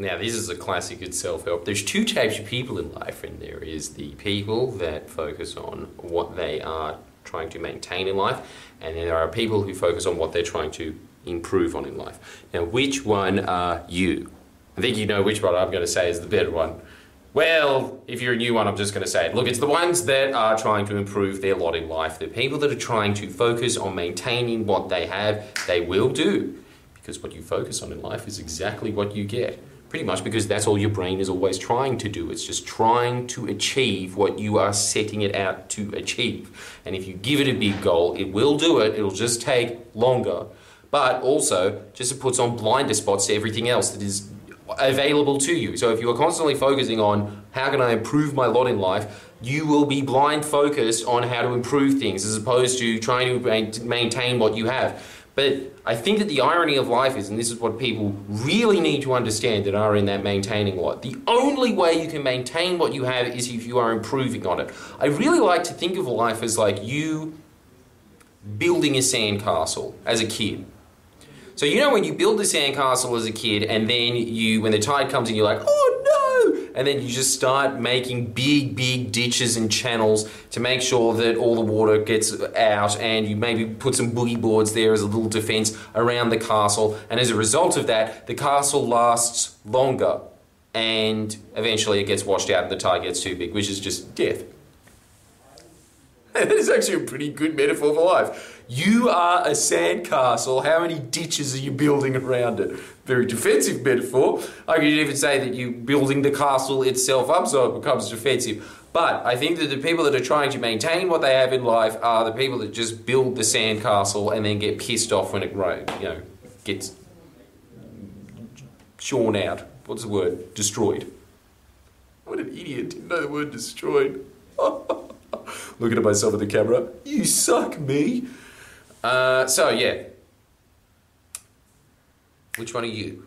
Now, this is a classic in self help. There's two types of people in life, and there is the people that focus on what they are trying to maintain in life, and there are people who focus on what they're trying to improve on in life. Now, which one are you? I think you know which one I'm going to say is the better one. Well, if you're a new one, I'm just going to say it. Look, it's the ones that are trying to improve their lot in life. The people that are trying to focus on maintaining what they have, they will do. Because what you focus on in life is exactly what you get. Pretty much because that's all your brain is always trying to do. It's just trying to achieve what you are setting it out to achieve. And if you give it a big goal, it will do it. It'll just take longer. But also, just it puts on blinder spots to everything else that is available to you. So if you are constantly focusing on how can I improve my lot in life, you will be blind focused on how to improve things as opposed to trying to maintain what you have. But I think that the irony of life is, and this is what people really need to understand that are in that maintaining lot, the only way you can maintain what you have is if you are improving on it. I really like to think of life as like you building a sandcastle as a kid. So you know when you build the sandcastle as a kid, and then you, when the tide comes in, you're like, oh! And then you just start making big, big ditches and channels to make sure that all the water gets out, and you maybe put some boogie boards there as a little defense around the castle. And as a result of that, the castle lasts longer, and eventually it gets washed out, and the tide gets too big, which is just death. that is actually a pretty good metaphor for life. You are a sandcastle. How many ditches are you building around it? Very defensive metaphor. I could even say that you're building the castle itself up so it becomes defensive. But I think that the people that are trying to maintain what they have in life are the people that just build the sandcastle and then get pissed off when it you know gets shorn out. What's the word? Destroyed. What an idiot! Didn't know the word destroyed. Looking at myself at the camera. You suck, me. Uh, so, yeah. Which one are you?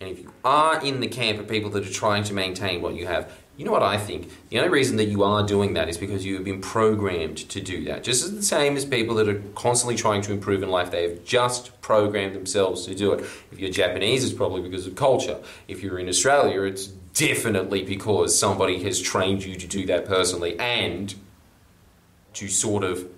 And if you are in the camp of people that are trying to maintain what you have, you know what I think? The only reason that you are doing that is because you have been programmed to do that. Just as the same as people that are constantly trying to improve in life, they have just programmed themselves to do it. If you're Japanese, it's probably because of culture. If you're in Australia, it's definitely because somebody has trained you to do that personally and to sort of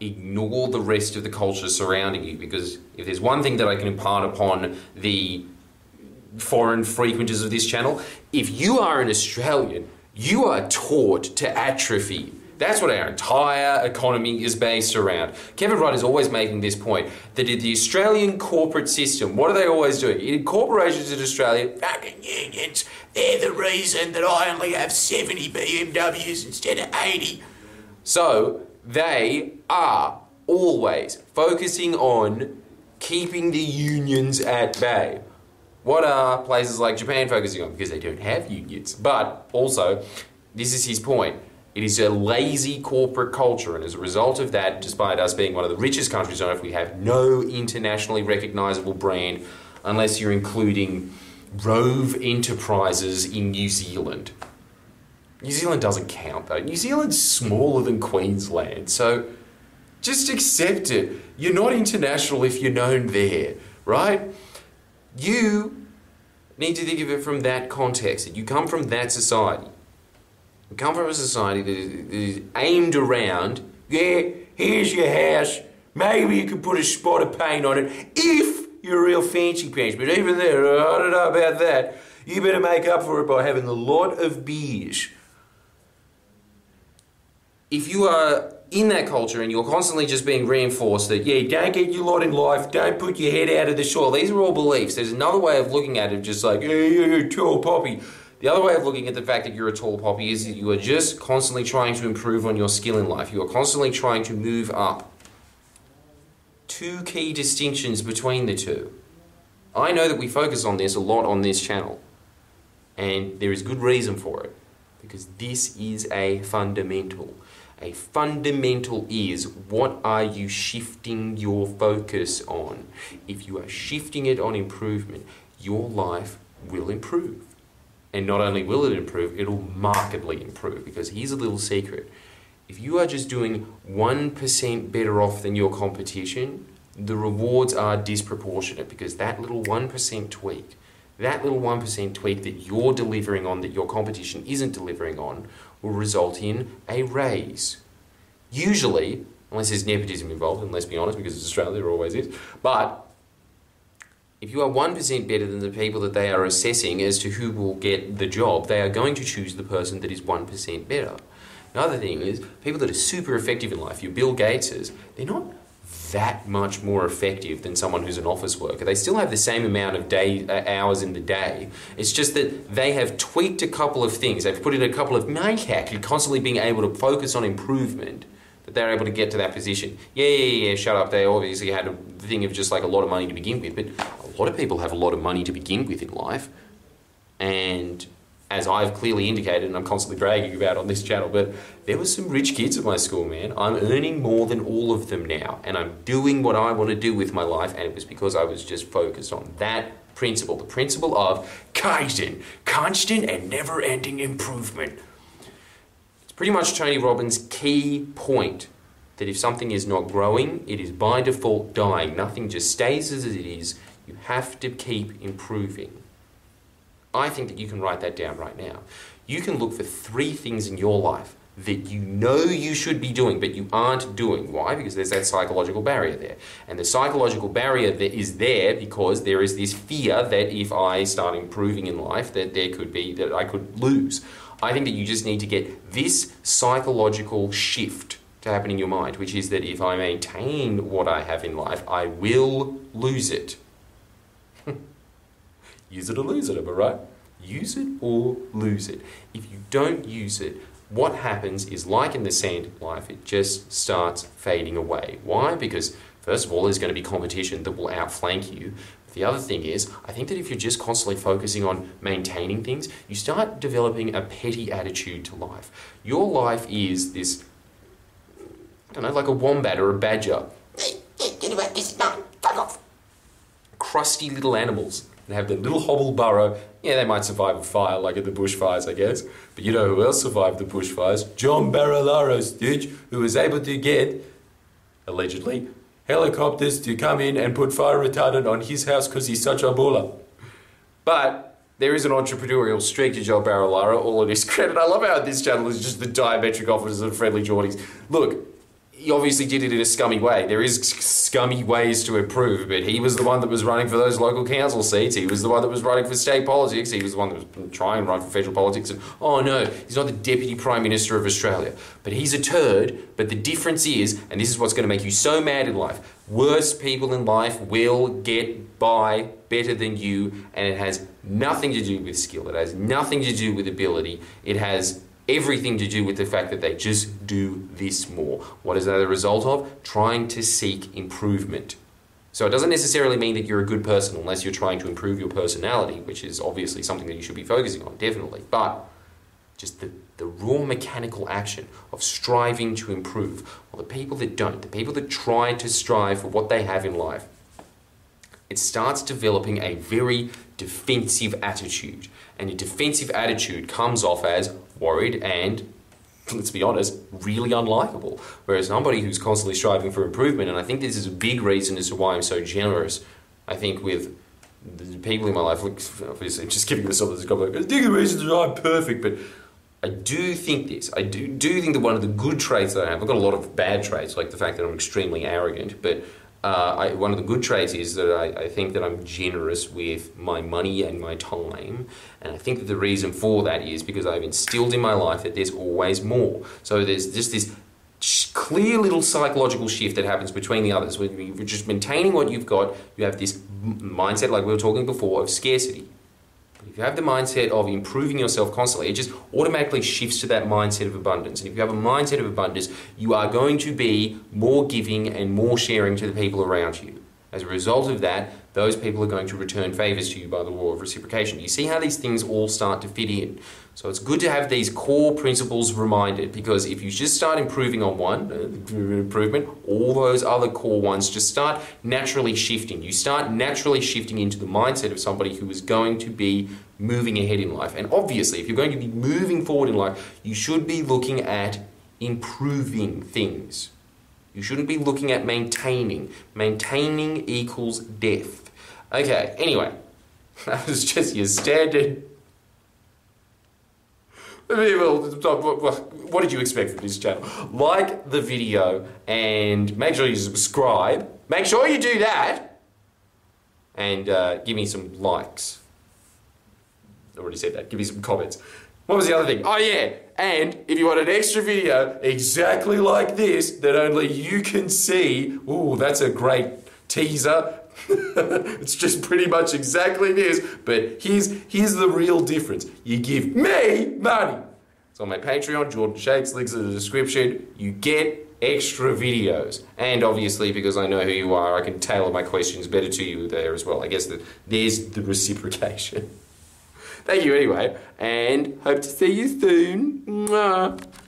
ignore the rest of the culture surrounding you because if there's one thing that I can impart upon the foreign frequenters of this channel, if you are an Australian, you are taught to atrophy. That's what our entire economy is based around. Kevin Rudd is always making this point that in the Australian corporate system, what are they always doing? In corporations in Australia, fucking unions, they're the reason that I only have 70 BMWs instead of 80. So they are always focusing on keeping the unions at bay. What are places like Japan focusing on? Because they don't have unions. But also, this is his point. It is a lazy corporate culture, and as a result of that, despite us being one of the richest countries on earth, we have no internationally recognizable brand unless you're including Rove Enterprises in New Zealand. New Zealand doesn't count though. New Zealand's smaller than Queensland, so just accept it. You're not international if you're known there, right? You need to think of it from that context. You come from that society. You come from a society that is, aimed around, yeah, here's your house. Maybe you could put a spot of paint on it if you're a real fancy pants. But even there, I don't know about that. You better make up for it by having a lot of beers if you are in that culture and you're constantly just being reinforced that, yeah, don't get your lot in life, don't put your head out of the shore, these are all beliefs. There's another way of looking at it, just like, hey, you're a tall poppy. The other way of looking at the fact that you're a tall poppy is that you are just constantly trying to improve on your skill in life. You are constantly trying to move up. Two key distinctions between the two. I know that we focus on this a lot on this channel, and there is good reason for it, because this is a fundamental. A fundamental is what are you shifting your focus on? If you are shifting it on improvement, your life will improve. And not only will it improve, it'll markedly improve. Because here's a little secret if you are just doing 1% better off than your competition, the rewards are disproportionate because that little 1% tweak, that little 1% tweak that you're delivering on that your competition isn't delivering on, will result in a raise. Usually, unless there's nepotism involved, and let's be honest, because it's Australia, there always is, but if you are 1% better than the people that they are assessing as to who will get the job, they are going to choose the person that is 1% better. Another thing is, people that are super effective in life, your Bill Gateses, they're not that much more effective than someone who's an office worker. They still have the same amount of day uh, hours in the day. It's just that they have tweaked a couple of things. They've put in a couple of maniac and constantly being able to focus on improvement that they're able to get to that position. Yeah, yeah, yeah, shut up. They obviously had a thing of just like a lot of money to begin with, but a lot of people have a lot of money to begin with in life. And as I've clearly indicated, and I'm constantly bragging about on this channel, but there were some rich kids at my school, man. I'm earning more than all of them now, and I'm doing what I want to do with my life, and it was because I was just focused on that principle the principle of Kaizen, constant and never ending improvement. It's pretty much Tony Robbins' key point that if something is not growing, it is by default dying. Nothing just stays as it is. You have to keep improving. I think that you can write that down right now. You can look for three things in your life that you know you should be doing, but you aren't doing. Why? Because there's that psychological barrier there. And the psychological barrier that is there because there is this fear that if I start improving in life, that there could be, that I could lose. I think that you just need to get this psychological shift to happen in your mind, which is that if I maintain what I have in life, I will lose it. Use it or lose it, am I right? Use it or lose it. If you don't use it, what happens is like in the sand life, it just starts fading away. Why? Because first of all, there's going to be competition that will outflank you. The other thing is, I think that if you're just constantly focusing on maintaining things, you start developing a petty attitude to life. Your life is this, I don't know, like a wombat or a badger. Crusty little animals and have their little hobble burrow. Yeah, they might survive a fire like at the bushfires, I guess. But you know who else survived the bushfires? John Barilaro, Stitch, who was able to get, allegedly, helicopters to come in and put fire retardant on his house because he's such a buller. But there is an entrepreneurial streak to John Barilaro, all of his credit. I love how this channel is just the diametric opposites of friendlyjordies. Look, he obviously did it in a scummy way. There is scummy ways to improve, but he was the one that was running for those local council seats. He was the one that was running for state politics. He was the one that was trying to run for federal politics. And oh no, he's not the deputy prime minister of Australia, but he's a turd. But the difference is, and this is what's going to make you so mad in life: worse people in life will get by better than you, and it has nothing to do with skill. It has nothing to do with ability. It has everything to do with the fact that they just do this more. What is that a result of? Trying to seek improvement. So it doesn't necessarily mean that you're a good person unless you're trying to improve your personality, which is obviously something that you should be focusing on, definitely. But just the, the raw mechanical action of striving to improve. Well, the people that don't, the people that try to strive for what they have in life, it starts developing a very defensive attitude. And a defensive attitude comes off as worried and let's be honest, really unlikable. Whereas somebody who's constantly striving for improvement, and I think this is a big reason as to why I'm so generous. I think with the people in my life, obviously, I'm just giving myself this compliment. I think the reasons that I'm perfect, but I do think this. I do do think that one of the good traits that I have, I've got a lot of bad traits, like the fact that I'm extremely arrogant, but uh, I, one of the good traits is that I, I, think that I'm generous with my money and my time. And I think that the reason for that is because I've instilled in my life that there's always more. So there's just this clear little psychological shift that happens between the others. When you're just maintaining what you've got, you have this mindset, like we were talking before, of scarcity. You have the mindset of improving yourself constantly, it just automatically shifts to that mindset of abundance. And if you have a mindset of abundance, you are going to be more giving and more sharing to the people around you. As a result of that, those people are going to return favors to you by the law of reciprocation. You see how these things all start to fit in. So it's good to have these core principles reminded because if you just start improving on one, uh, improvement, all those other core ones just start naturally shifting. You start naturally shifting into the mindset of somebody who is going to be moving ahead in life. And obviously, if you're going to be moving forward in life, you should be looking at improving things. You shouldn't be looking at maintaining. Maintaining equals death. Okay, anyway, that was just your standard. What did you expect from this channel? Like the video and make sure you subscribe. Make sure you do that. And uh, give me some likes. Already said that. Give me some comments. What was the other thing? Oh, yeah. And if you want an extra video exactly like this that only you can see, ooh, that's a great teaser. it's just pretty much exactly this, but here's here's the real difference. You give me money. It's on my Patreon, Jordan Shanks, links in the description. You get extra videos. And obviously, because I know who you are, I can tailor my questions better to you there as well. I guess that there's the reciprocation. Thank you anyway, and hope to see you soon. Mwah.